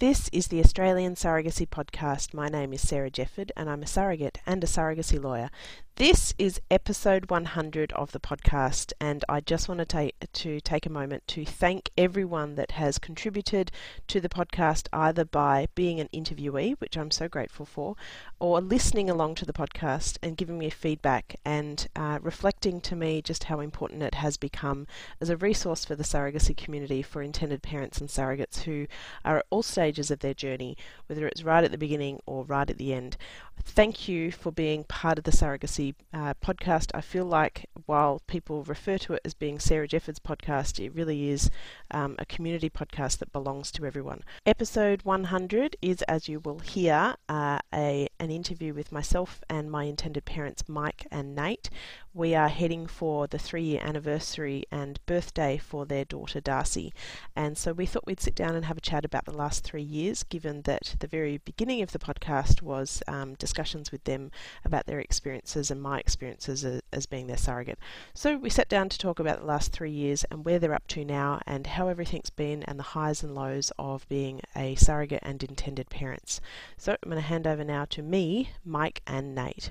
This is the Australian Surrogacy Podcast. My name is Sarah Jefford and I'm a surrogate and a surrogacy lawyer. This is episode 100 of the podcast, and I just want to take to take a moment to thank everyone that has contributed to the podcast, either by being an interviewee, which I'm so grateful for, or listening along to the podcast and giving me feedback and uh, reflecting to me just how important it has become as a resource for the surrogacy community for intended parents and surrogates who are at all stages of their journey, whether it's right at the beginning or right at the end. Thank you for being part of the surrogacy uh, podcast. I feel like while people refer to it as being Sarah Jefford's podcast, it really is um, a community podcast that belongs to everyone. Episode 100 is, as you will hear, uh, a an interview with myself and my intended parents, Mike and Nate. We are heading for the three year anniversary and birthday for their daughter Darcey, and so we thought we'd sit down and have a chat about the last three years, given that the very beginning of the podcast was um, discussions with them about their experiences and my experiences as, as being their surrogate. So we sat down to talk about the last three years and where they're up to now and how everything's been and the highs and lows of being a surrogate and intended parents. So I'm going to hand over now to me, Mike, and Nate.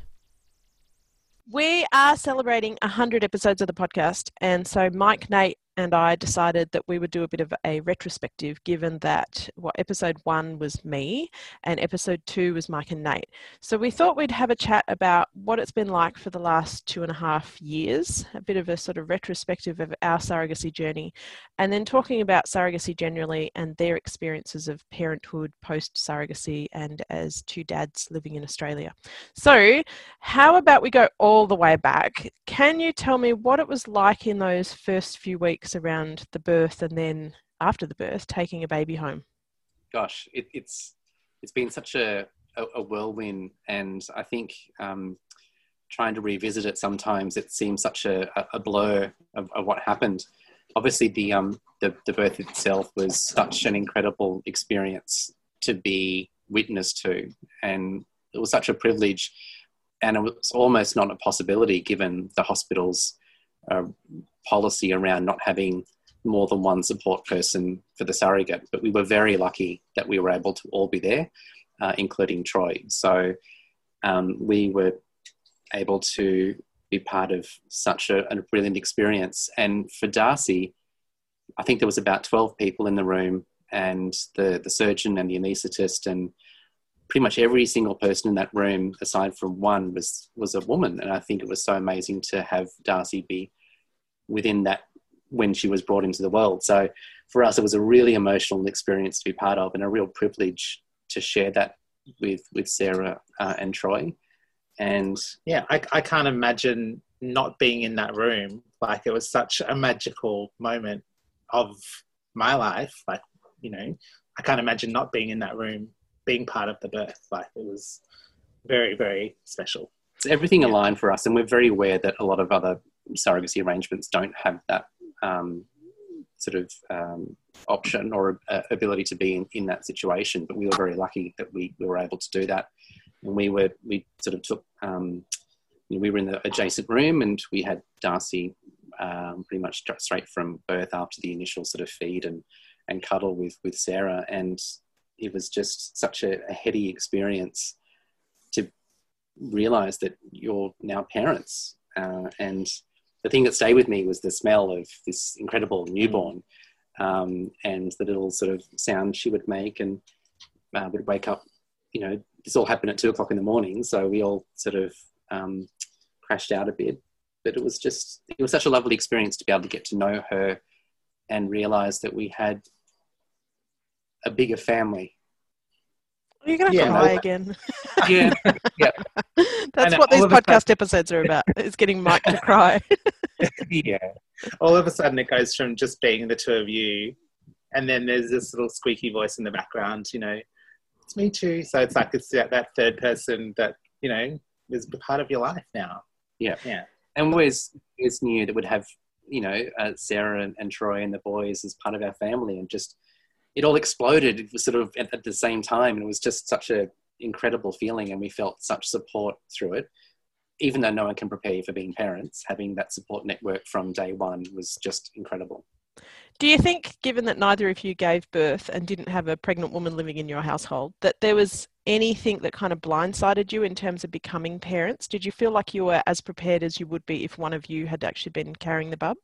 We are celebrating 100 episodes of the podcast, and so Mike, Nate, and I decided that we would do a bit of a retrospective given that what episode one was me and episode two was Mike and Nate. So we thought we'd have a chat about what it's been like for the last two and a half years, a bit of a sort of retrospective of our surrogacy journey, and then talking about surrogacy generally and their experiences of parenthood post surrogacy and as two dads living in Australia. So, how about we go all the way back? Can you tell me what it was like in those first few weeks? Around the birth and then after the birth, taking a baby home? Gosh, it, it's it's been such a, a, a whirlwind, and I think um, trying to revisit it sometimes it seems such a, a blur of, of, what happened. Obviously, the um the, the birth itself was such an incredible experience to be witness to, and it was such a privilege, and it was almost not a possibility given the hospital's uh, policy around not having more than one support person for the surrogate. But we were very lucky that we were able to all be there, uh, including Troy. So um, we were able to be part of such a, a, brilliant experience. And for Darcey, I think there was about 12 people in the room and the, the surgeon and the anaesthetist and pretty much every single person in that room, aside from one, was, was a woman. And I think it was so amazing to have Darcey be within that when she was brought into the world. So for us, it was a really emotional experience to be part of, and a real privilege to share that with with Sarah uh, and Troy. And yeah, I, I can't imagine not being in that room. Like it was such a magical moment of my life. Like you know, I can't imagine not being in that room, being part of the birth. Like it was very very special. everything yeah. aligned for us, and we're very aware that a lot of other surrogacy arrangements don't have that um, sort of um, option or uh, ability to be in, in that situation. But we were very lucky that we, we were able to do that. And we were, we sort of took, um, you know, we were in the adjacent room and we had Darcey um, pretty much straight from birth after the initial sort of feed and, and cuddle with, with Sarah. And it was just such a, a heady experience to realize that you're now parents uh, and the thing that stayed with me was the smell of this incredible newborn um, and the little sort of sound she would make and uh, would wake up you know this all happened at two o'clock in the morning so we all sort of um, crashed out a bit. But it was just it was such a lovely experience to be able to get to know her and realize that we had a bigger family you're gonna yeah, cry no, again. Yeah, yeah. That's what these podcast episodes are about. Is getting Mike to cry. yeah. All of a sudden, it goes from just being the two of you, and then there's this little squeaky voice in the background. You know, it's me too. So it's like it's that, that third person that you know is part of your life now. Yeah, yeah. And Wes is new that would have you know uh, Sarah and, and Troy and the boys as part of our family, and just it all exploded it was sort of at, at the same time and it was just such an incredible feeling and we felt such support through it even though no one can prepare you for being parents having that support network from day one was just incredible Do you think, given that neither of you gave birth and didn't have a pregnant woman living in your household, that there was anything that kind of blindsided you in terms of becoming parents? Did you feel like you were as prepared as you would be if one of you had actually been carrying the bub?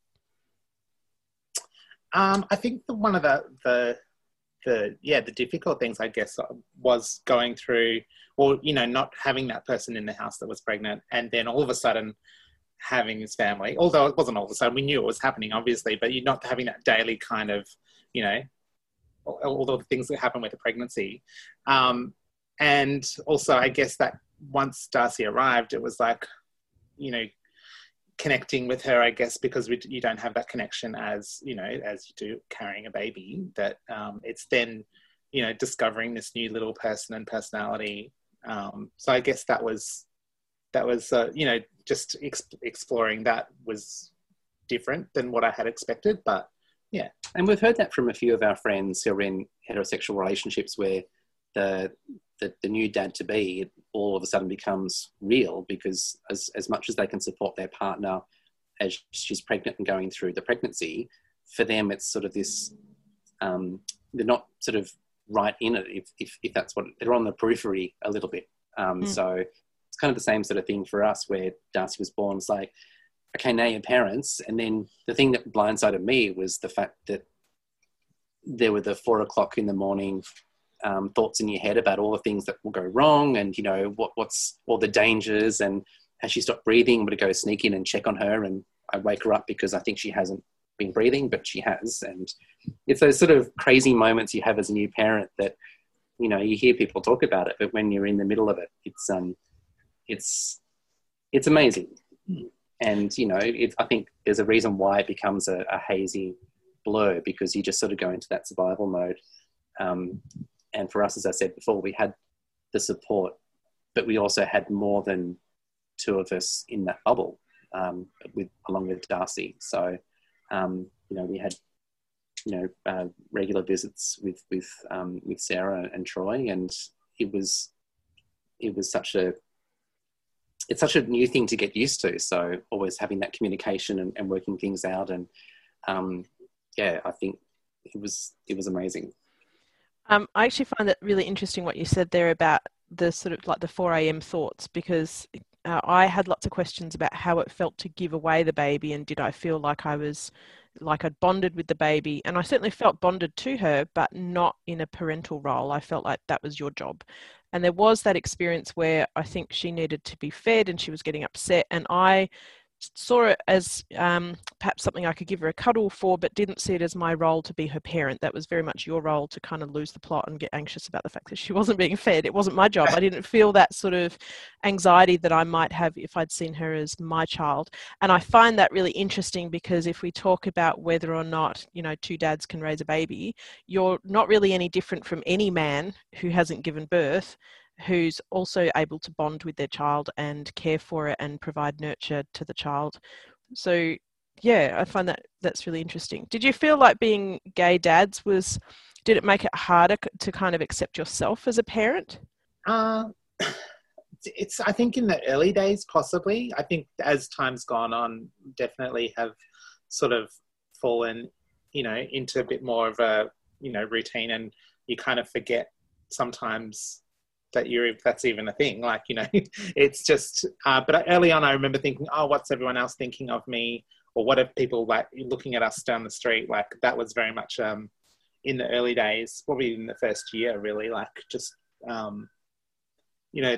Um, I think the, one of the, the the yeah the difficult things I guess was going through or you know not having that person in the house that was pregnant and then all of a sudden having his family. Although it wasn't all of a sudden we knew it was happening obviously but you're not having that daily kind of you know all, all the things that happen with a pregnancy. Um, and also I guess that once Darcey arrived it was like you know connecting with her, I guess, because we, you don't have that connection as you know as you do carrying a baby. That um, it's then you know discovering this new little person and personality. Um, so I guess that was that was uh, you know just ex- exploring that was different than what I had expected, but yeah. And we've heard that from a few of our friends who are in heterosexual relationships where the the, the new dad to be all of a sudden becomes real because as, as much as they can support their partner as she's pregnant and going through the pregnancy, for them it's sort of this um, they're not sort of right in it if, if, if, that's what they're on the periphery a little bit. Um, mm. So it's kind of the same sort of thing for us where Darcey was born. It's like, okay, now you're parents. And then the thing that blindsided me was the fact that there were the four o'clock in the morning um, thoughts in your head about all the things that will go wrong and you know what what's all the dangers and has she stopped breathing? I'm going to go sneak in and check on her and I wake her up because I think she hasn't been breathing but she has. And it's those sort of crazy moments you have as a new parent that you know you hear people talk about it but when you're in the middle of it it's um it's it's amazing. And you know it, I think there's a reason why it becomes a, a hazy blur because you just sort of go into that survival mode um, and for us, as I said before, we had the support, but we also had more than two of us in that bubble, um, with along with Darcey. So, um, you know, we had you know uh, regular visits with with um, with Sarah and Troy, and it was it was such a it's such a new thing to get used to. So always having that communication and, and working things out, and um, yeah, I think it was it was amazing. Um, I actually find that really interesting what you said there about the sort of like the 4 a.m. thoughts because uh, I had lots of questions about how it felt to give away the baby and did I feel like I was like I'd bonded with the baby and I certainly felt bonded to her but not in a parental role. I felt like that was your job. And there was that experience where I think she needed to be fed and she was getting upset and I saw it as um, perhaps something I could give her a cuddle for, but didn't see it as my role to be her parent. That was very much your role to kind of lose the plot and get anxious about the fact that she wasn't being fed. It wasn't my job. I didn't feel that sort of anxiety that I might have if I'd seen her as my child. And I find that really interesting because if we talk about whether or not, you know, two dads can raise a baby, you're not really any different from any man who hasn't given birth who's also able to bond with their child and care for it and provide nurture to the child. So yeah, I find that that's really interesting. Did you feel like being gay dads was did it make it harder to kind of accept yourself as a parent? Uh, it's I think in the early days possibly. I think as time's gone on, definitely have sort of fallen, you know, into a bit more of a you know routine, and you kind of forget sometimes that you're that's even a thing like you know it's just uh, but early on i remember thinking oh what's everyone else thinking of me? Or what are people like looking at us down the street like that was very much um, in the early days probably in the first year really like just um, you know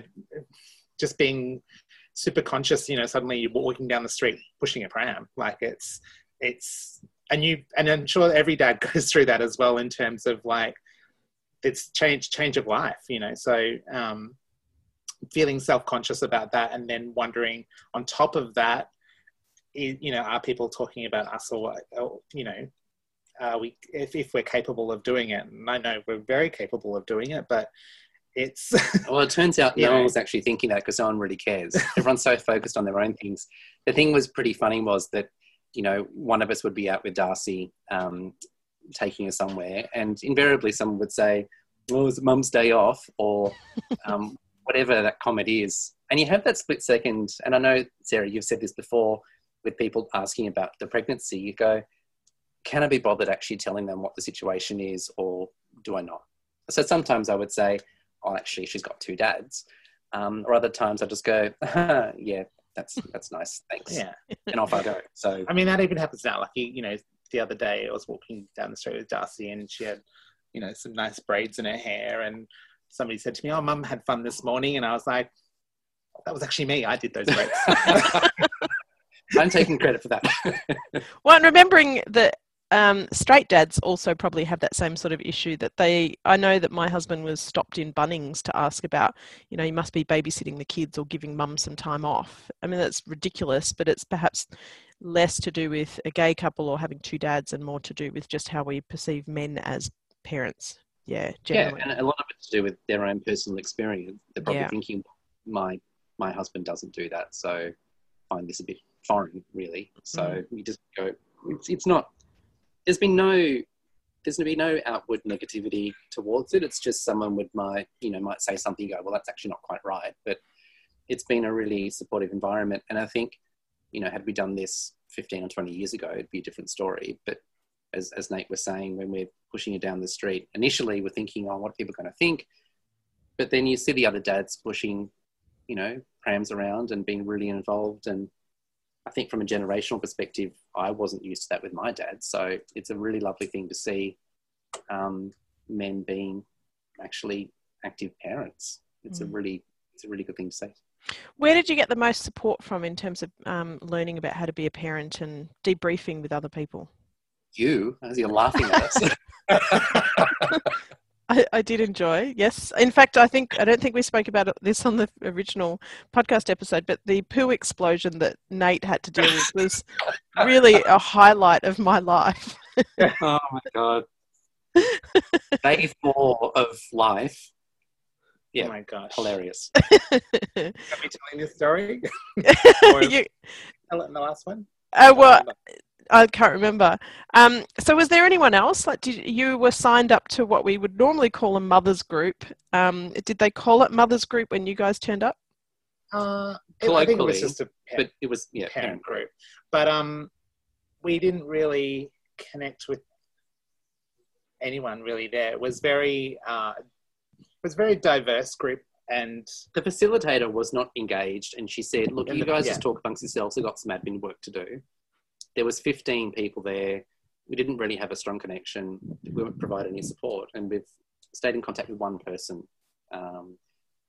just being super conscious you know suddenly you're walking down the street pushing a pram like it's it's and you and i'm sure every dad goes through that as well in terms of like it's change change of life you know so um, feeling self-conscious about that and then wondering on top of that you know are people talking about us or, or you know are we if, if we're capable of doing it? And i know we're very capable of doing it but it's well it turns out no know. one was actually thinking that because no one really cares. Everyone's so focused on their own things. The thing was pretty funny was that you know one of us would be out with darcey um, taking her somewhere, and invariably someone would say, "Well, it's mum's day off," or um, whatever that comment is. And you have that split second. And I know Sarah, you've said this before with people asking about the pregnancy. You go, can I be bothered actually telling them what the situation is, or do I not? So sometimes I would say, oh, actually, she's got two dads. Um, or other times I just go, yeah, that's that's nice, thanks, Yeah. and off I go. So I mean, that even happens now. Like, you, you know, the other day I was walking down the street with Darcey and she had, you know, some nice braids in her hair. And somebody said to me, Oh, mum had fun this morning. And I was like, That was actually me. I did those braids. I'm taking credit for that. Well, and remembering that um, straight dads also probably have that same sort of issue that they. I know that my husband was stopped in Bunnings to ask about, you know, you must be babysitting the kids or giving mum some time off. I mean, that's ridiculous, but it's perhaps less to do with a gay couple or having two dads and more to do with just how we perceive men as parents. Yeah, yeah, and a lot of it's to do with their own personal experience. They're probably Yeah. thinking, my my husband doesn't do that, so I find this a bit foreign, really. So Mm. we just go. It's, it's not. There's been no. there's going to be no outward negativity towards it. It's just someone would might you know might say something. Go, well, that's actually not quite right. But it's been a really supportive environment, and I think you know had we done this 15 or 20 years ago, it'd be a different story. But as, as Nate was saying, when we're pushing it down the street, initially we're thinking, oh, what are people going to think? But then you see the other dads pushing, you know, prams around and being really involved. And I think from a generational perspective, I wasn't used to that with my dad. So it's a really lovely thing to see um, men being actually active parents. It's a Mm. really, it's a really good thing to see. Where did you get the most support from in terms of um, learning about how to be a parent and debriefing with other people? You, as you're laughing at us. I, I did enjoy, yes. In fact, I think I don't think we spoke about this on the original podcast episode, but the poo explosion that Nate had to deal with was really a highlight of my life. oh my god. Day four of life. Yeah, Oh my gosh. hilarious. Are we telling this story? Or- You- Tell it in the last one? uh, well, I can't remember. Um, so, was there anyone else? Like, did you were signed up to what we would normally call a mothers group? Um, did they call it mothers group when you guys turned up? Uh, it- I think it was just a pa- But it was yeah, parent group. But um, we didn't really connect with anyone really there. It was very, uh, was a very diverse group, and The facilitator was not engaged, and she said, "Look, you the- guys yeah. just talk amongst yourselves. I've got some admin work to do." There was 15 people there. We didn't really have a strong connection. We weren't provide any support, and we've stayed in contact with one person, um,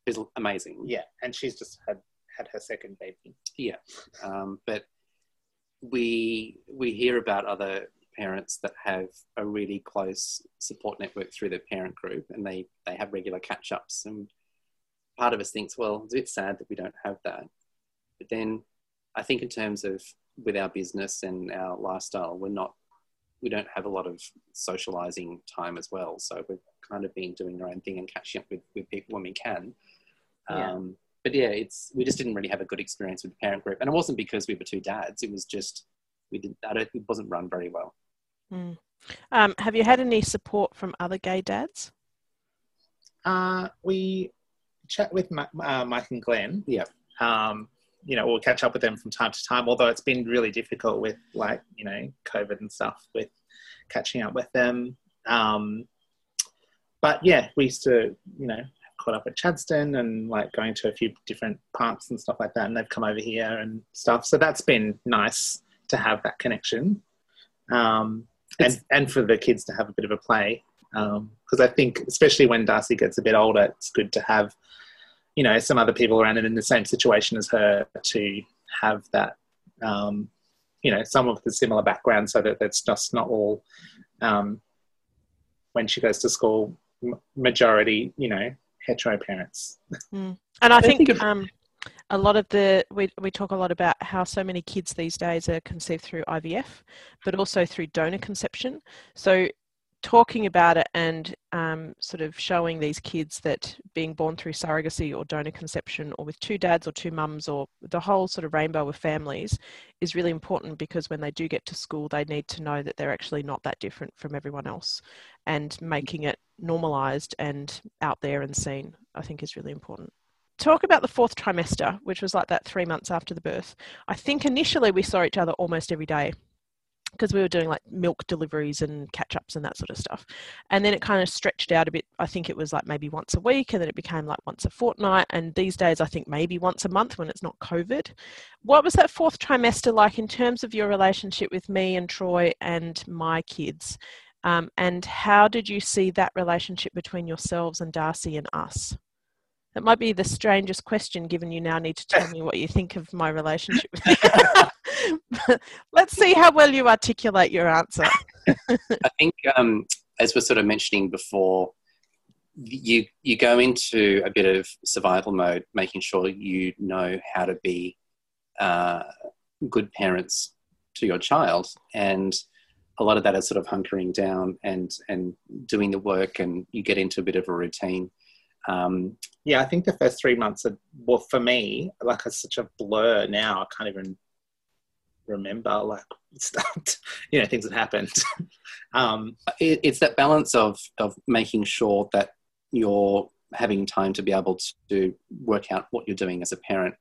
who's amazing. yeah, and she's just had had her second baby. Yeah, um, but we we hear about other parents that have a really close support network through their parent group, and they they have regular catch ups. And part of us thinks, well, it's a bit sad that we don't have that. But then, I think in terms of with our business and our lifestyle, we're not we don't have a lot of socializing time as well. So we've kind of been doing our own thing and catching up with, with people when we can. Yeah. Um, but yeah, it's we just didn't really have a good experience with the parent group, and it wasn't because we were two dads. It was just we did. I don't. It wasn't run very well. Mm. Um, have you had any support from other gay dads? Uh, we chat with Ma- uh, Mike and Glenn. Yeah. Um, you know, we'll catch up with them from time to time, although it's been really difficult with like, you know, COVID and stuff with catching up with them. Um, but yeah, we used to, you know, caught up at Chadstone and like going to a few different parks and stuff like that. And they've come over here and stuff. So that's been nice to have that connection. Um, and, and for the kids to have a bit of a play because I think, especially when Darcey gets a bit older, it's good to have, you know, some other people around and in the same situation as her to have that, um, you know, some of the similar background, so that it's just not all um, when she goes to school, m- majority, you know, hetero parents. And I, I think, think um, a lot of the we we talk a lot about how so many kids these days are conceived through IVF, but also through donor conception. So talking about it and um, sort of showing these kids that being born through surrogacy or donor conception or with two dads or two mums or the whole sort of rainbow of families is really important because when they do get to school they need to know that they're actually not that different from everyone else and making it normalized and out there and seen i think is really important talk about the fourth trimester which was like that three months after the birth i think initially we saw each other almost every day because we were doing like milk deliveries and catch ups and that sort of stuff. And then it kind of stretched out a bit. I think it was like maybe once a week and then it became like once a fortnight. And these days, I think maybe once a month when it's not COVID. What was that fourth trimester like in terms of your relationship with me and Troy and my kids? Um, and how did you see that relationship between yourselves and Darcey and us? That might be the strangest question, given you now need to tell me what you think of my relationship with you. Let's see how well you articulate your answer. I think, um, as we're sort of mentioning before, you you go into a bit of survival mode, making sure you know how to be uh, good parents to your child, and a lot of that is sort of hunkering down and and doing the work, and you get into a bit of a routine. Um, yeah, I think the first three months are well for me like it's such a blur now. I can't even remember like stuff, you know things that happened. um, it, it's that balance of of making sure that you're having time to be able to work out what you're doing as a parent.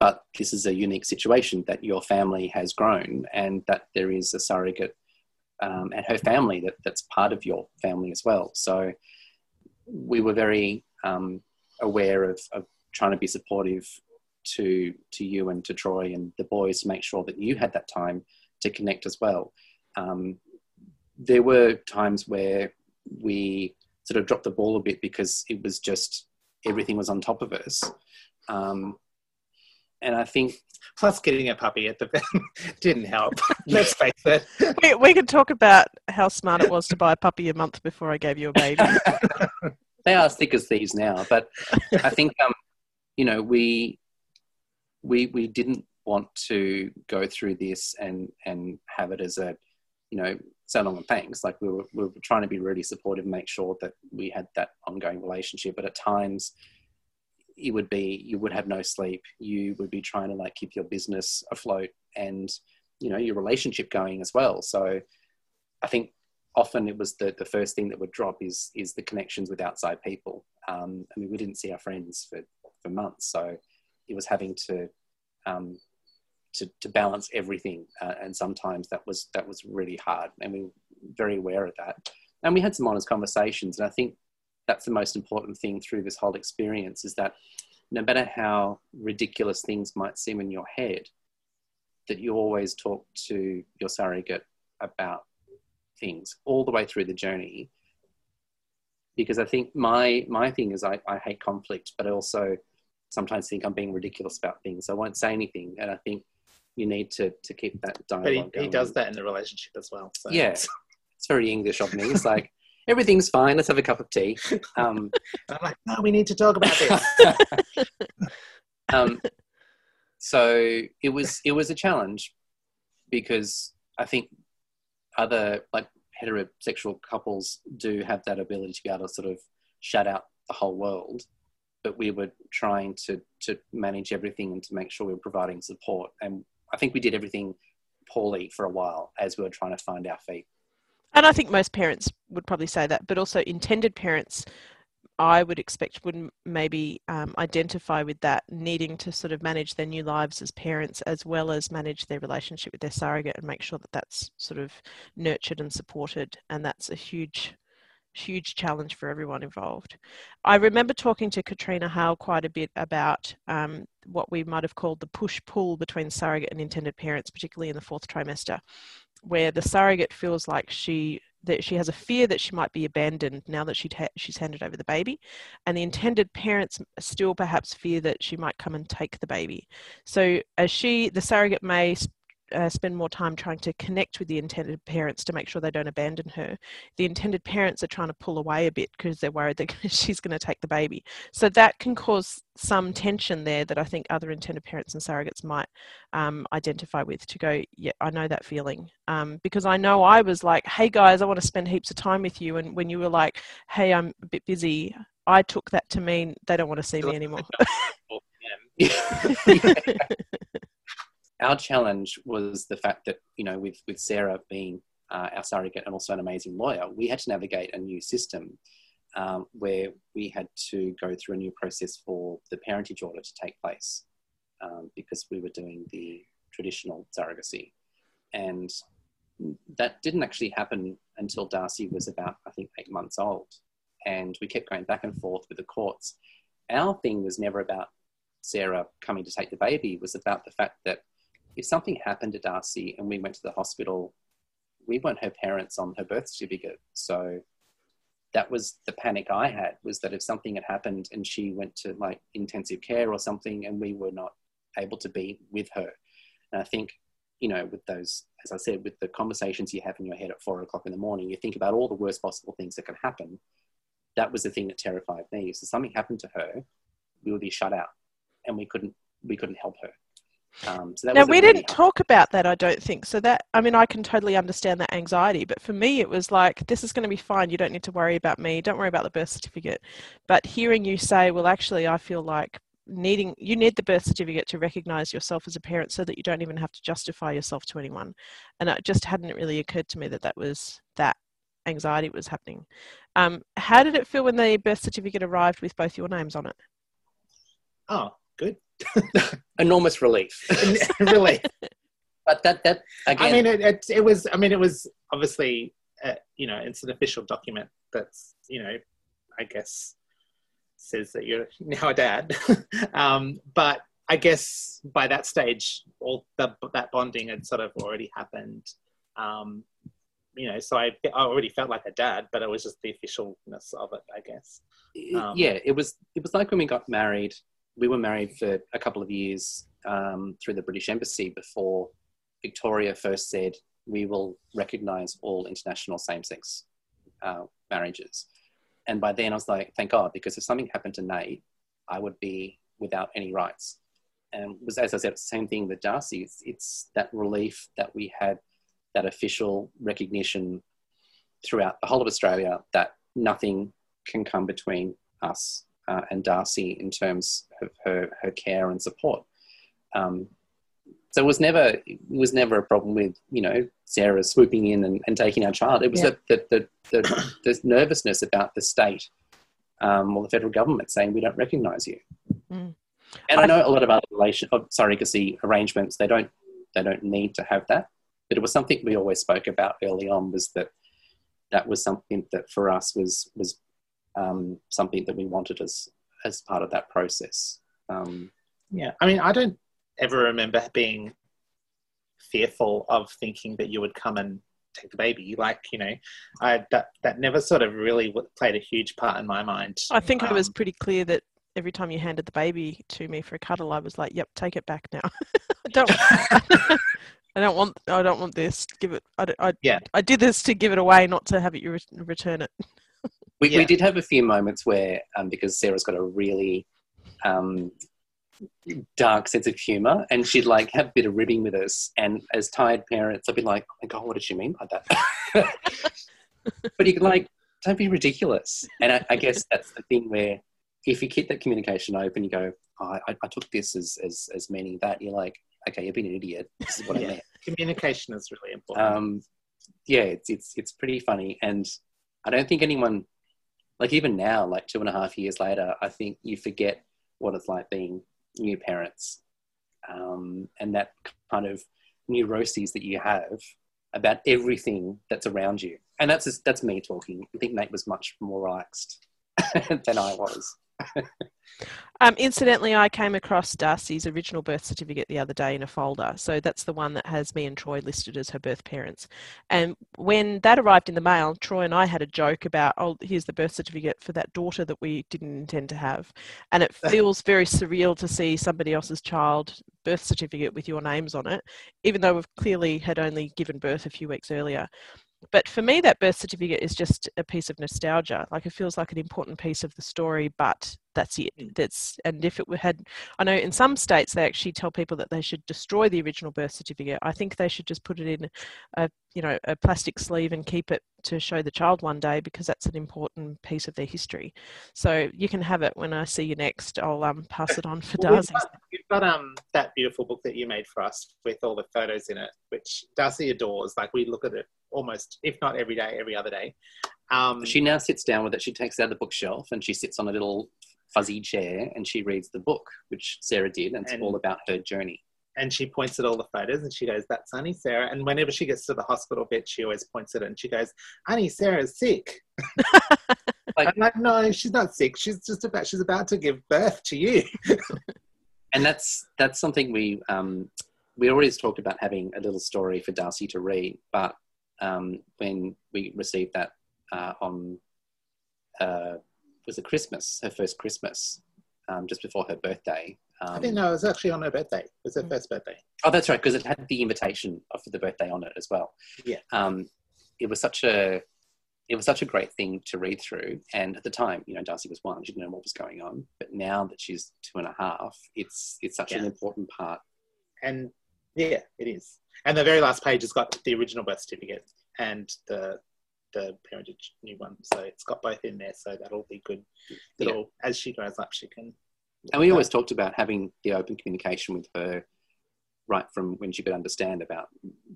But this is a unique situation that your family has grown and that there is a surrogate um, and her family that, that's part of your family as well. So we were very um, aware of, of trying to be supportive to to you and to Troy and the boys to make sure that you had that time to connect as well. Um, there were times where we sort of dropped the ball a bit because it was just everything was on top of us. Um, and I think plus getting a puppy at the didn't help. Let's face it. We, we could talk about how smart it was to buy a puppy a month before I gave you a baby. they are as thick as thieves now, but I think um, you know we we we didn't want to go through this and and have it as a you know so long and thanks. Like we were we were trying to be really supportive, make sure that we had that ongoing relationship. But at times it would be you would have no sleep you would be trying to like keep your business afloat and you know your relationship going as well so i think often it was the, the first thing that would drop is is the connections with outside people. Um, i mean we didn't see our friends for for months so it was having to um, to, to balance everything uh, and sometimes that was that was really hard and we were very aware of that. And we had some honest conversations and i think that's the most important thing through this whole experience is that no matter how ridiculous things might seem in your head, that you always talk to your surrogate about things all the way through the journey. Because I think my my thing is I, I hate conflict, but I also sometimes think I'm being ridiculous about things. I won't say anything, and I think you need to to keep that dialogue. But he, he does that in the relationship as well. So. Yeah, it's very English of me. It's like everything's fine. Let's have a cup of tea. Um, I'm like, no, we need to talk about this. um, so it was it was a challenge because I think other like heterosexual couples do have that ability to be able to sort of shut out the whole world, but we were trying to to manage everything and to make sure we were providing support. And I think we did everything poorly for a while as we were trying to find our feet. And I think most parents would probably say that, but also intended parents, I would expect would maybe um, identify with that needing to sort of manage their new lives as parents as well as manage their relationship with their surrogate and make sure that that's sort of nurtured and supported. And that's a huge, huge challenge for everyone involved. I remember talking to Katrina Hale quite a bit about um, what we might have called the push pull between surrogate and intended parents, particularly in the fourth trimester where the surrogate feels like she that she has a fear that she might be abandoned now that ha- she's handed over the baby, and the intended parents still perhaps fear that she might come and take the baby. So as she, the surrogate may uh, spend more time trying to connect with the intended parents to make sure they don't abandon her. The intended parents are trying to pull away a bit because they're worried that she's going to take the baby. So that can cause some tension there that I think other intended parents and surrogates might um, identify with to go, yeah, I know that feeling. Um, because I know I was like, hey guys, I want to spend heaps of time with you. And when you were like, hey, I'm a bit busy, I took that to mean they don't want to see me anymore. our challenge was the fact that you know with with Sarah being uh, our surrogate and also an amazing lawyer, we had to navigate a new system um, where we had to go through a new process for the parentage order to take place um, because we were doing the traditional surrogacy, and that didn't actually happen until Darcey was about, I think, eight months old. And we kept going back and forth with the courts. Our thing was never about Sarah coming to take the baby, it was about the fact that if something happened to Darcey and we went to the hospital, we weren't her parents on her birth certificate. So that was the panic I had was that if something had happened and she went to like intensive care or something and we were not able to be with her. And I think, you know, with those, as I said, with the conversations you have in your head at four o'clock in the morning, you think about all the worst possible things that could happen. That was the thing that terrified me. So something happened to her, we would be shut out and we couldn't we couldn't help her. Um, so now we didn't talk about that. I don't think so. That I mean, I can totally understand that anxiety, but for me, it was like this is going to be fine. You don't need to worry about me. Don't worry about the birth certificate. But hearing you say, well, actually, I feel like needing you need the birth certificate to recognize yourself as a parent so that you don't even have to justify yourself to anyone and it just hadn't really occurred to me that that was that anxiety was happening um, how did it feel when the birth certificate arrived with both your names on it oh good enormous relief. Relief but that that again. i mean it, it, it was i mean it was obviously uh, you know it's an official document that's you know i guess says that you're now a dad. Um, but i guess by that stage all the, that bonding had sort of already happened. Um, you know so I, I already felt like a dad but it was just the officialness of it i guess. Um, yeah it was it was like when we got married we were married for a couple of years um, through the British Embassy before Victoria first said we will recognise all international same-sex uh, marriages. And by then I was like, thank God, because if something happened to Nate, I would be without any rights. And was, as I said, same thing with Darcey. It's, it's that relief that we had that official recognition throughout the whole of Australia that nothing can come between us uh, and Darcey in terms of her, her care and support. Um, so it was never it was never a problem with you know Sarah swooping in and, and taking our child. It was yeah. the, the, the, the, nervousness about the state um, or the federal government saying we don't recognise you. Mm. And I, I, know a lot of other relation of surrogacy arrangements they don't they don't need to have that, but it was something we always spoke about early on was that that was something that for us was was um, something that we wanted as as part of that process. Um, yeah, I mean, I don't ever remember being fearful of thinking that you would come and take the baby. Like, you know, I that that never sort of really played a huge part in my mind. I think um, I was pretty clear that every time you handed the baby to me for a cuddle, I was like, "Yep, take it back now. I don't." I don't want. I don't want this. Give it. I, I, yeah. I did this to give it away, not to have it you re- return it. We, yeah. we did have a few moments where, um, because Sarah's got a really um, dark sense of humor, and she'd like have a bit of ribbing with us. And as tired parents, I'd be like, "Oh my god, what did she mean by that?" but you can like, don't be ridiculous. And I, I, guess that's the thing where if you keep that communication open, you go, oh, I, I, took this as, as as meaning that. You're like, okay, you've been an idiot. This is what yeah. I meant. Communication is really important. Um, yeah, it's it's it's pretty funny, and I don't think anyone like even now, like two and a half years later, I think you forget what it's like being new parents um, and that kind of neuroses that you have about everything that's around you. And that's just, that's me talking. I think Nate was much more relaxed than I was. Um, incidentally, I came across Darcey's original birth certificate the other day in a folder. So that's the one that has me and Troy listed as her birth parents. And when that arrived in the mail, Troy and I had a joke about, oh, here's the birth certificate for that daughter that we didn't intend to have. And it feels very surreal to see somebody else's child birth certificate with your names on it, even though we've clearly had only given birth a few weeks earlier but for me that birth certificate is just a piece of nostalgia. Like it feels like an important piece of the story but that's it mm. that's and if it had i know in some states they actually tell people that they should destroy the original birth certificate. I think they should just put it in a you know a plastic sleeve and keep it to show the child one day because that's an important piece of their history. So you can have it when i see you next i'll um, pass it on for well, darcey. we've got, we've got um that beautiful book that you made for us with all the photos in it which darcey adores. Like we look at it almost if not every day every other day. Um, she now sits down with it. She takes it out of the bookshelf and she sits on a little fuzzy chair and she reads the book, which Sarah did, and it's and, all about her journey. and she points at all the photos and she goes, "That's Auntie Sarah." And whenever she gets to the hospital bit, she always points at it and she goes, "Auntie Sarah's sick." like, I'm like, no, she's not sick. She's just about she's about to give birth to you. and that's that's something we um, we always talked about having a little story for Darcey to read, but um, when we received that uh, on uh, was it Christmas, her first Christmas, um, just before her birthday. Um, I didn't know it was actually on her birthday. It was her Mm. first birthday. Oh, that's right, because it had the invitation for the birthday on it as well. Yeah. Um, it was such a it was such a great thing to read through. And at the time, you know, Darcey was one; she didn't know what was going on. But now that she's two and a half, it's it's such an important part. And yeah, it is. And the very last page has got the original birth certificate and the the parentage new one. So it's got both in there. So that'll be good. That'll as she grows up, she can. And we always talked about having the open communication with her right from when she could understand about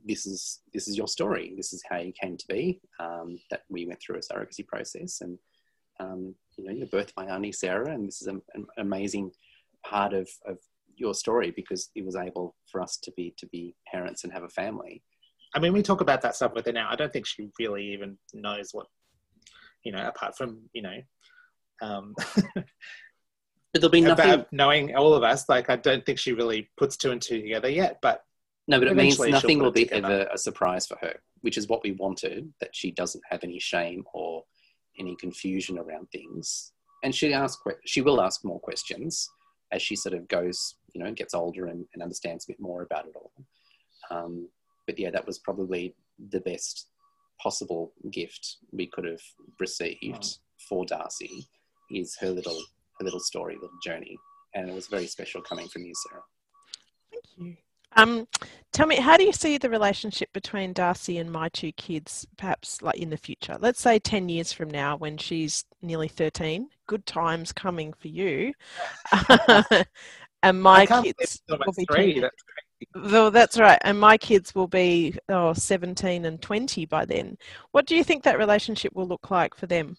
this is this is your story, this is how you came to be. Um, that we went through a surrogacy process, and um, you know, you're birthed by Auntie Sarah, and this is an, an amazing part of, of your story because it was able for us to be to be parents and have a family. I mean, we talk about that stuff with her now. I don't think she really even knows what, you know, apart from you know, um, But there'll be nothing. about knowing all of us. Like, I don't think she really puts two and two together yet. But No, but it means nothing will be together. ever a surprise for her, which is what we wanted, that she doesn't have any shame or any confusion around things. And she ask she will ask more questions as she sort of goes, you know, gets older and, and understands a bit more about it all. Um, but yeah, that was probably the best possible gift we could have received for Darcey is her little her little story, little journey. And it was very special coming from you, Sarah. Thank you. Um, tell me, how do you see the relationship between Darcey and my two kids, perhaps like in the future? Let's say 10 years from now when she's nearly 13, good times coming for you. and my I can't believe kids will be three. 10 That's Well, that's right. And my kids will be oh, 17 and 20 by then. What do you think that relationship will look like for them?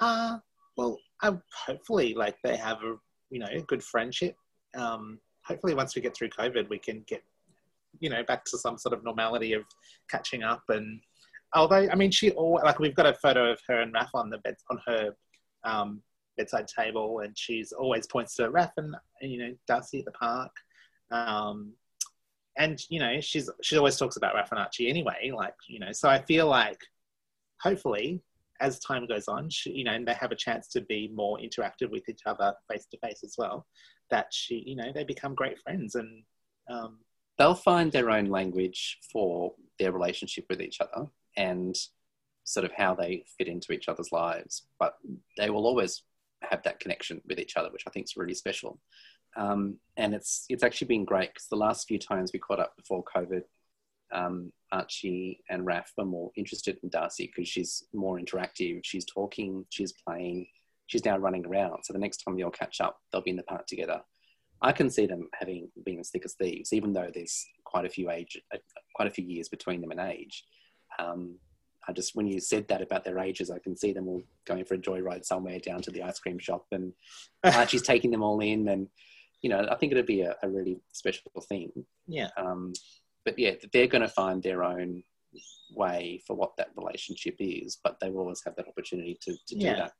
Uh, well, I, hopefully, like they have a you know good friendship. Um, hopefully, once we get through COVID, we can get you know back to some sort of normality of catching up. And although, I mean, she all like we've got a photo of her and Raph on the bed on her um, bedside table, and she's always points to Raph and you know Darcey at the park. Um, and you know she's she always talks about Raph and Archie anyway. Like you know, so I feel like hopefully as time goes on, she, you know, and they have a chance to be more interactive with each other face to face as well. That she, you know, they become great friends, and um, they'll find their own language for their relationship with each other and sort of how they fit into each other's lives. But they will always have that connection with each other, which I think is really special. Um, and it's it's actually been great because the last few times we caught up before COVID, um, Archie and Raph were more interested in Darcey because she's more interactive. She's talking, she's playing, she's now running around. So the next time they'll catch up, they'll be in the park together. I can see them having being as thick as thieves, even though there's quite a few age, uh, quite a few years between them in age. Um, I just when you said that about their ages, I can see them all going for a joyride somewhere down to the ice cream shop, and Archie's taking them all in, and you know I think it'd be a, a really special thing. yeah, Um, but yeah, they're going to find their own way for what that relationship is, but they will always have that opportunity to, to do that.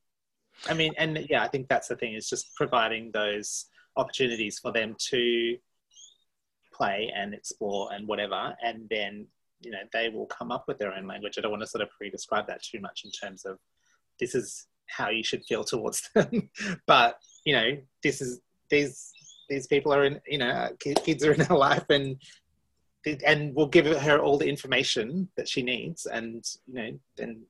I mean, and yeah, I think that's the thing is just providing those opportunities for them to play and explore and whatever, and then you know they will come up with their own language. I don't want to sort of pre-describe that too much in terms of this is how you should feel towards them, but you know this is these these people are in you know kids are in her life and and we'll give her all the information that she needs and you know then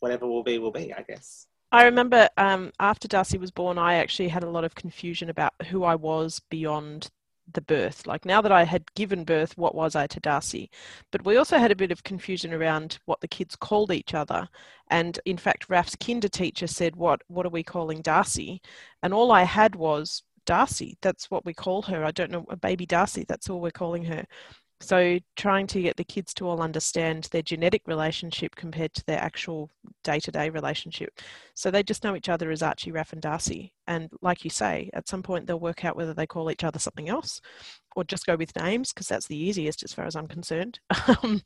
whatever will be will be i guess I remember um, after Darcey was born, I actually had a lot of confusion about who I was beyond the birth. Like now that I had given birth, what was I to Darcey? But we also had a bit of confusion around what the kids called each other. And in fact, Raf's kinder teacher said, "What what are we calling Darcey?" And all I had was Darcey. That's what we call her. I don't know, baby Darcey. That's all we're calling her. So, trying to get the kids to all understand their genetic relationship compared to their actual day to day relationship. So, they just know each other as Archie, Raph, and Darcey. And, like you say, at some point they'll work out whether they call each other something else or just go with names because that's the easiest as far as I'm concerned. Um,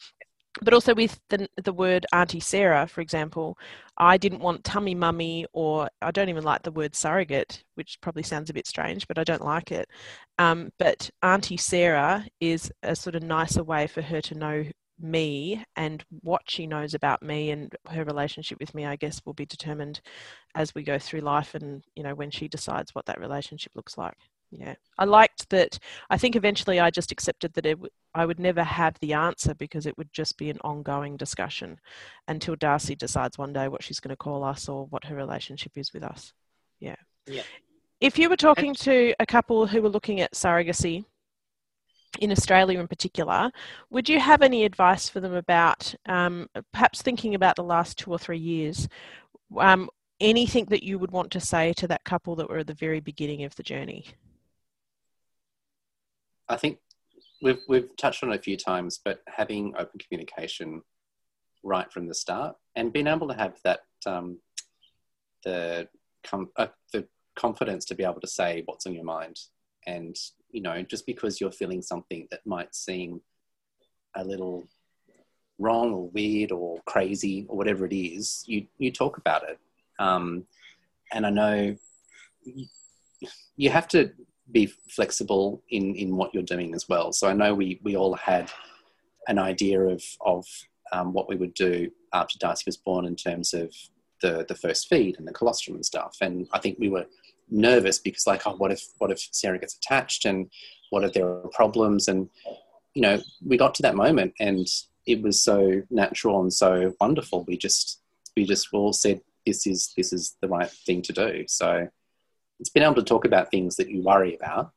But also with the, the word Auntie Sarah, for example, I didn't want tummy mummy, or I don't even like the word surrogate, which probably sounds a bit strange, but I don't like it. Um, but Auntie Sarah is a sort of nicer way for her to know me and what she knows about me and her relationship with me i guess will be determined as we go through life and you know when she decides what that relationship looks like yeah i liked that i think eventually i just accepted that it w- i would never have the answer because it would just be an ongoing discussion until darcey decides one day what she's going to call us or what her relationship is with us yeah Yeah. if you were talking to a couple who were looking at surrogacy in Australia in particular, would you have any advice for them about um, perhaps thinking about the last two or three years? Um, anything that you would want to say to that couple that were at the very beginning of the journey? I think we've we've touched on it a few times, but having open communication right from the start and being able to have that um, the com- uh, the confidence to be able to say what's on your mind, and you know just because you're feeling something that might seem a little wrong or weird or crazy or whatever it is, you you talk about it. Um, and I know you, you have to be flexible in in what you're doing as well. So I know we we all had an idea of of um, what we would do after Darcey was born in terms of the the first feed and the colostrum and stuff. And I think we were nervous because like, oh, what if what if Sarah gets attached and what if there are problems? And you know, we got to that moment and it was so natural and so wonderful. We just we just all said this is this is the right thing to do. So it's been able to talk about things that you worry about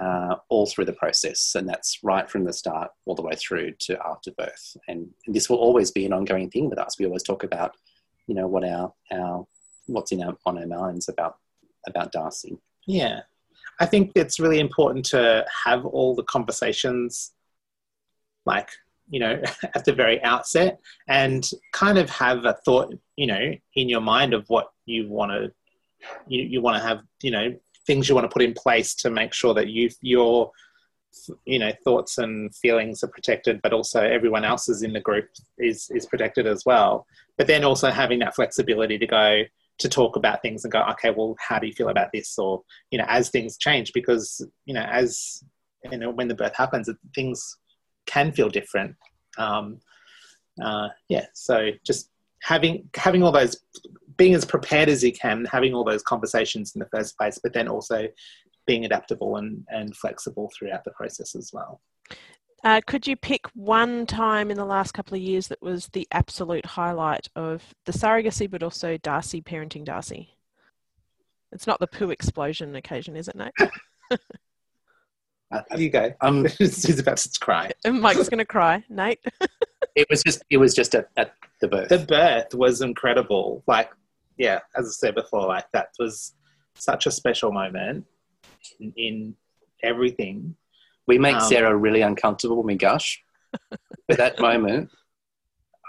uh, all through the process, and that's right from the start all the way through to after birth. And, and, this will always be an ongoing thing with us. We always talk about, you know, what our our what's in our on our minds about about Darcey. Yeah, I think it's really important to have all the conversations, like you know, at the very outset, and kind of have a thought, you know, in your mind of what you want to you, you want to have you know things you want to put in place to make sure that you your you know thoughts and feelings are protected but also everyone else's in the group is is protected as well. But then also having that flexibility to go to talk about things and go okay well how do you feel about this? Or you know as things change because you know as you know when the birth happens things can feel different. Um uh yeah so just having having all those being as prepared as you can, having all those conversations in the first place, but then also being adaptable and, and flexible throughout the process as well. Uh, could you pick one time in the last couple of years that was the absolute highlight of the surrogacy, but also Darcey parenting Darcey? It's not the poo explosion occasion, is it, Nate? uh, you go. Um, He's about to cry. Mike's going to cry. Nate. it was just. It was just at, at the birth. The birth was incredible. Like yeah, as I said before, like that was such a special moment in, in everything. We make um, Sarah really uncomfortable when we gush. but that moment,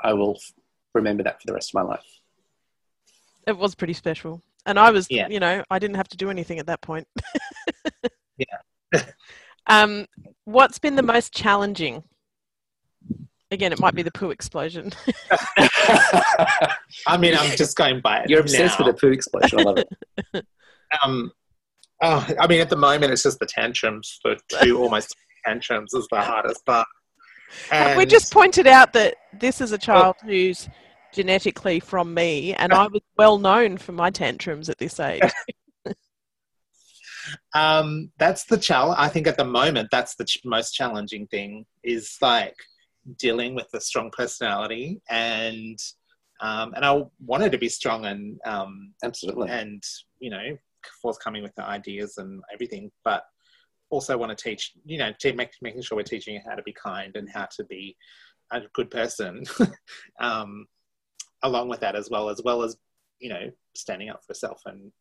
I will remember that for the rest of my life. It was pretty special. And I was, yeah. you know, I didn't have to do anything at that point. yeah. um, what's been the most challenging Again, it might be the poo explosion. I mean, I'm just going by it. You're obsessed now. with the poo explosion. I love it. um, oh, I mean, at the moment, it's just the tantrums. The two almost tantrums is the hardest part. And we just pointed out that this is a child well, who's genetically from me, and I was well known for my tantrums at this age. um, that's the challenge. I think at the moment, that's the ch- most challenging thing. Is like dealing with a strong personality and um, and I wanted to be strong and um, absolutely. and you know forthcoming with the ideas and everything, but also want to teach you know to make, making sure we're teaching you how to be kind and how to be a good person um, along with that as well as well as you know standing up for yourself and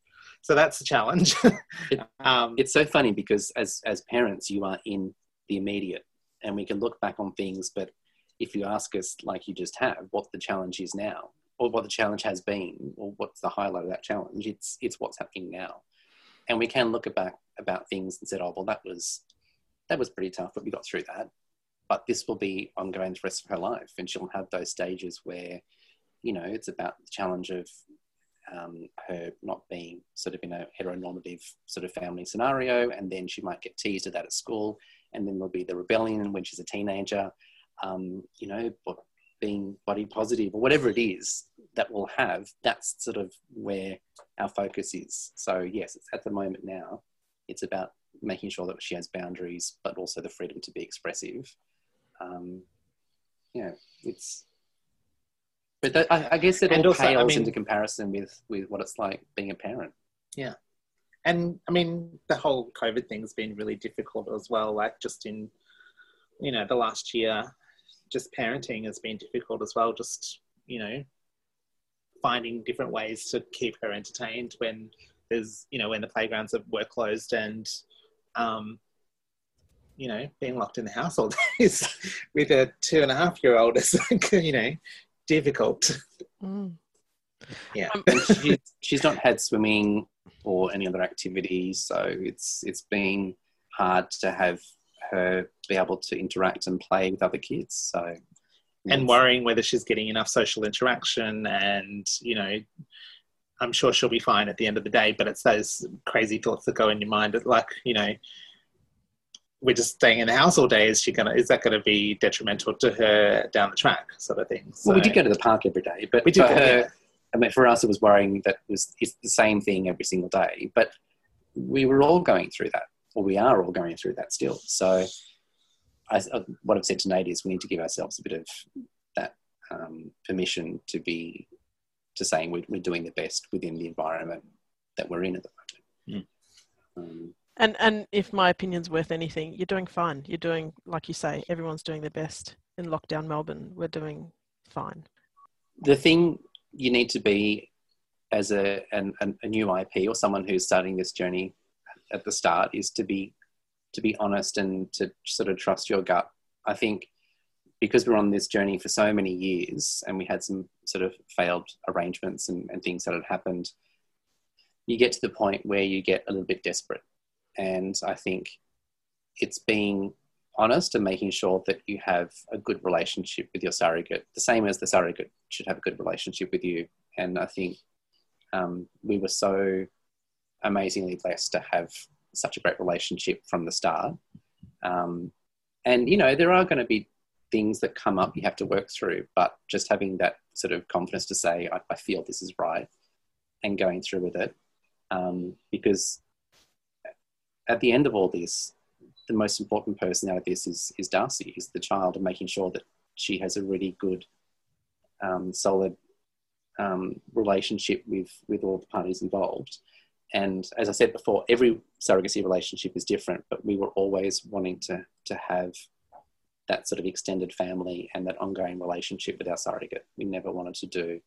so that's the challenge. It, um, it's so funny because as as parents you are in the immediate and we can look back on things. But if you ask us, like you just have, what the challenge is now, or what the challenge has been, or what's the highlight of that challenge, it's it's what's happening now, and we can look back about things and said, oh well, that was that was pretty tough, but we got through that. But this will be ongoing the rest of her life, and she'll have those stages where, you know, it's about the challenge of um, her not being sort of in a heteronormative sort of family scenario, and then she might get teased at that at school, and then there'll be the rebellion when she's a teenager, um, you know, being body positive or whatever it is that we'll have. That's sort of where our focus is. So yes, it's at the moment now. It's about making sure that she has boundaries, but also the freedom to be expressive. Um, yeah, it's but that, I, I, guess it and all also, pales I mean, into comparison with with what it's like being a parent. Yeah, and I mean the whole COVID thing's been really difficult as well. Like just in you know the last year, just parenting has been difficult as well. Just you know finding different ways to keep her entertained when there's you know when the playgrounds were closed and um, you know, being locked in the house all day with a two and a half year old is like, you know, difficult. Mm. Yeah, um, she, she's not had swimming or any other activities, so it's it's been hard to have her be able to interact and play with other kids. So, and worrying whether she's getting enough social interaction, and you know, I'm sure she'll be fine at the end of the day. But it's those crazy thoughts that go in your mind, like you know, we're just staying in the house all day. Is she gonna? Is that going to be detrimental to her down the track, sort of thing? So, well, we did go to the park every day, but we did. For her, I mean, for us, it was worrying that it was it's the same thing every single day. But we were all going through that, or we are all going through that still. So, I, uh, what I've said to Nate is we need to give ourselves a bit of that um, permission to be to saying we're, we're doing the best within the environment that we're in at the moment. Mm. Um, and and if my opinion's worth anything, you're doing fine. You're doing like you say, everyone's doing their best in lockdown Melbourne. We're doing fine. The thing you need to be as a an, a new IP or someone who's starting this journey at the start is to be to be honest and to sort of trust your gut. I think because we're on this journey for so many years and we had some sort of failed arrangements and, and things that had happened, you get to the point where you get a little bit desperate and I think it's being honest and making sure that you have a good relationship with your surrogate, the same as the surrogate should have a good relationship with you. And I think um, we were so amazingly blessed to have such a great relationship from the start. Um, and, you know, there are going to be things that come up you have to work through, but just having that sort of confidence to say, I, I feel this is right and going through with it. Um, because at the end of all this, the most important person out of this is, is Darcey, is the child, and making sure that she has a really good, um, solid um, relationship with, with all the parties involved. And as I said before, every surrogacy relationship is different, but we were always wanting to, to have that sort of extended family and that ongoing relationship with our surrogate. We never wanted to do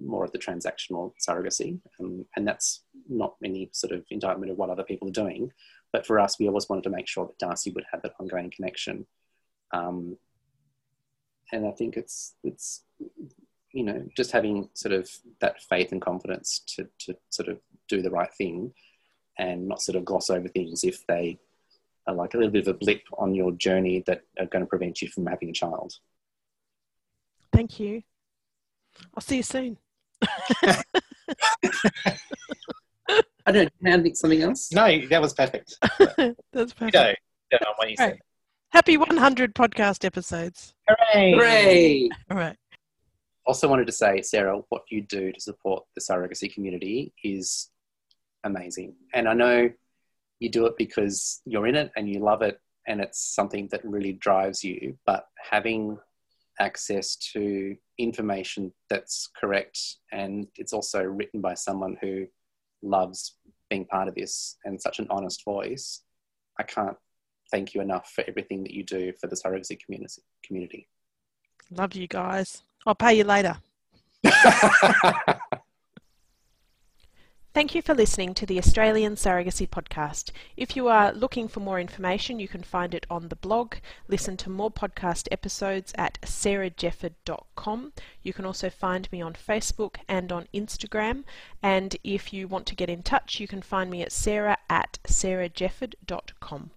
more of the transactional surrogacy, um, and that's not any sort of indictment of what other people are doing. But for us, we always wanted to make sure that Darcey would have that ongoing connection. Um, and I think it's it's you know just having sort of that faith and confidence to to sort of do the right thing, and not sort of gloss over things if they are like a little bit of a blip on your journey that are going to prevent you from having a child. Thank you. I'll see you soon. I don't know. Think something else? No, that was perfect. That's perfect. You don't know what you said. Happy 100 podcast episodes. Hooray! Hooray! All right. Also, wanted to say, Sarah, what you do to support the surrogacy community is amazing. And I know you do it because you're in it and you love it and it's something that really drives you. But having access to information that's correct and it's also written by someone who loves being part of this and such an honest voice. I can't thank you enough for everything that you do for the surrogacy community. community. Love you guys. I'll pay you later. Thank you for listening to the Australian Surrogacy Podcast. If you are looking for more information, you can find it on the blog. Listen to more podcast episodes at sarahjefford.com. You can also find me on Facebook and on Instagram. And if you want to get in touch, you can find me at sarah at sarahjefford.com.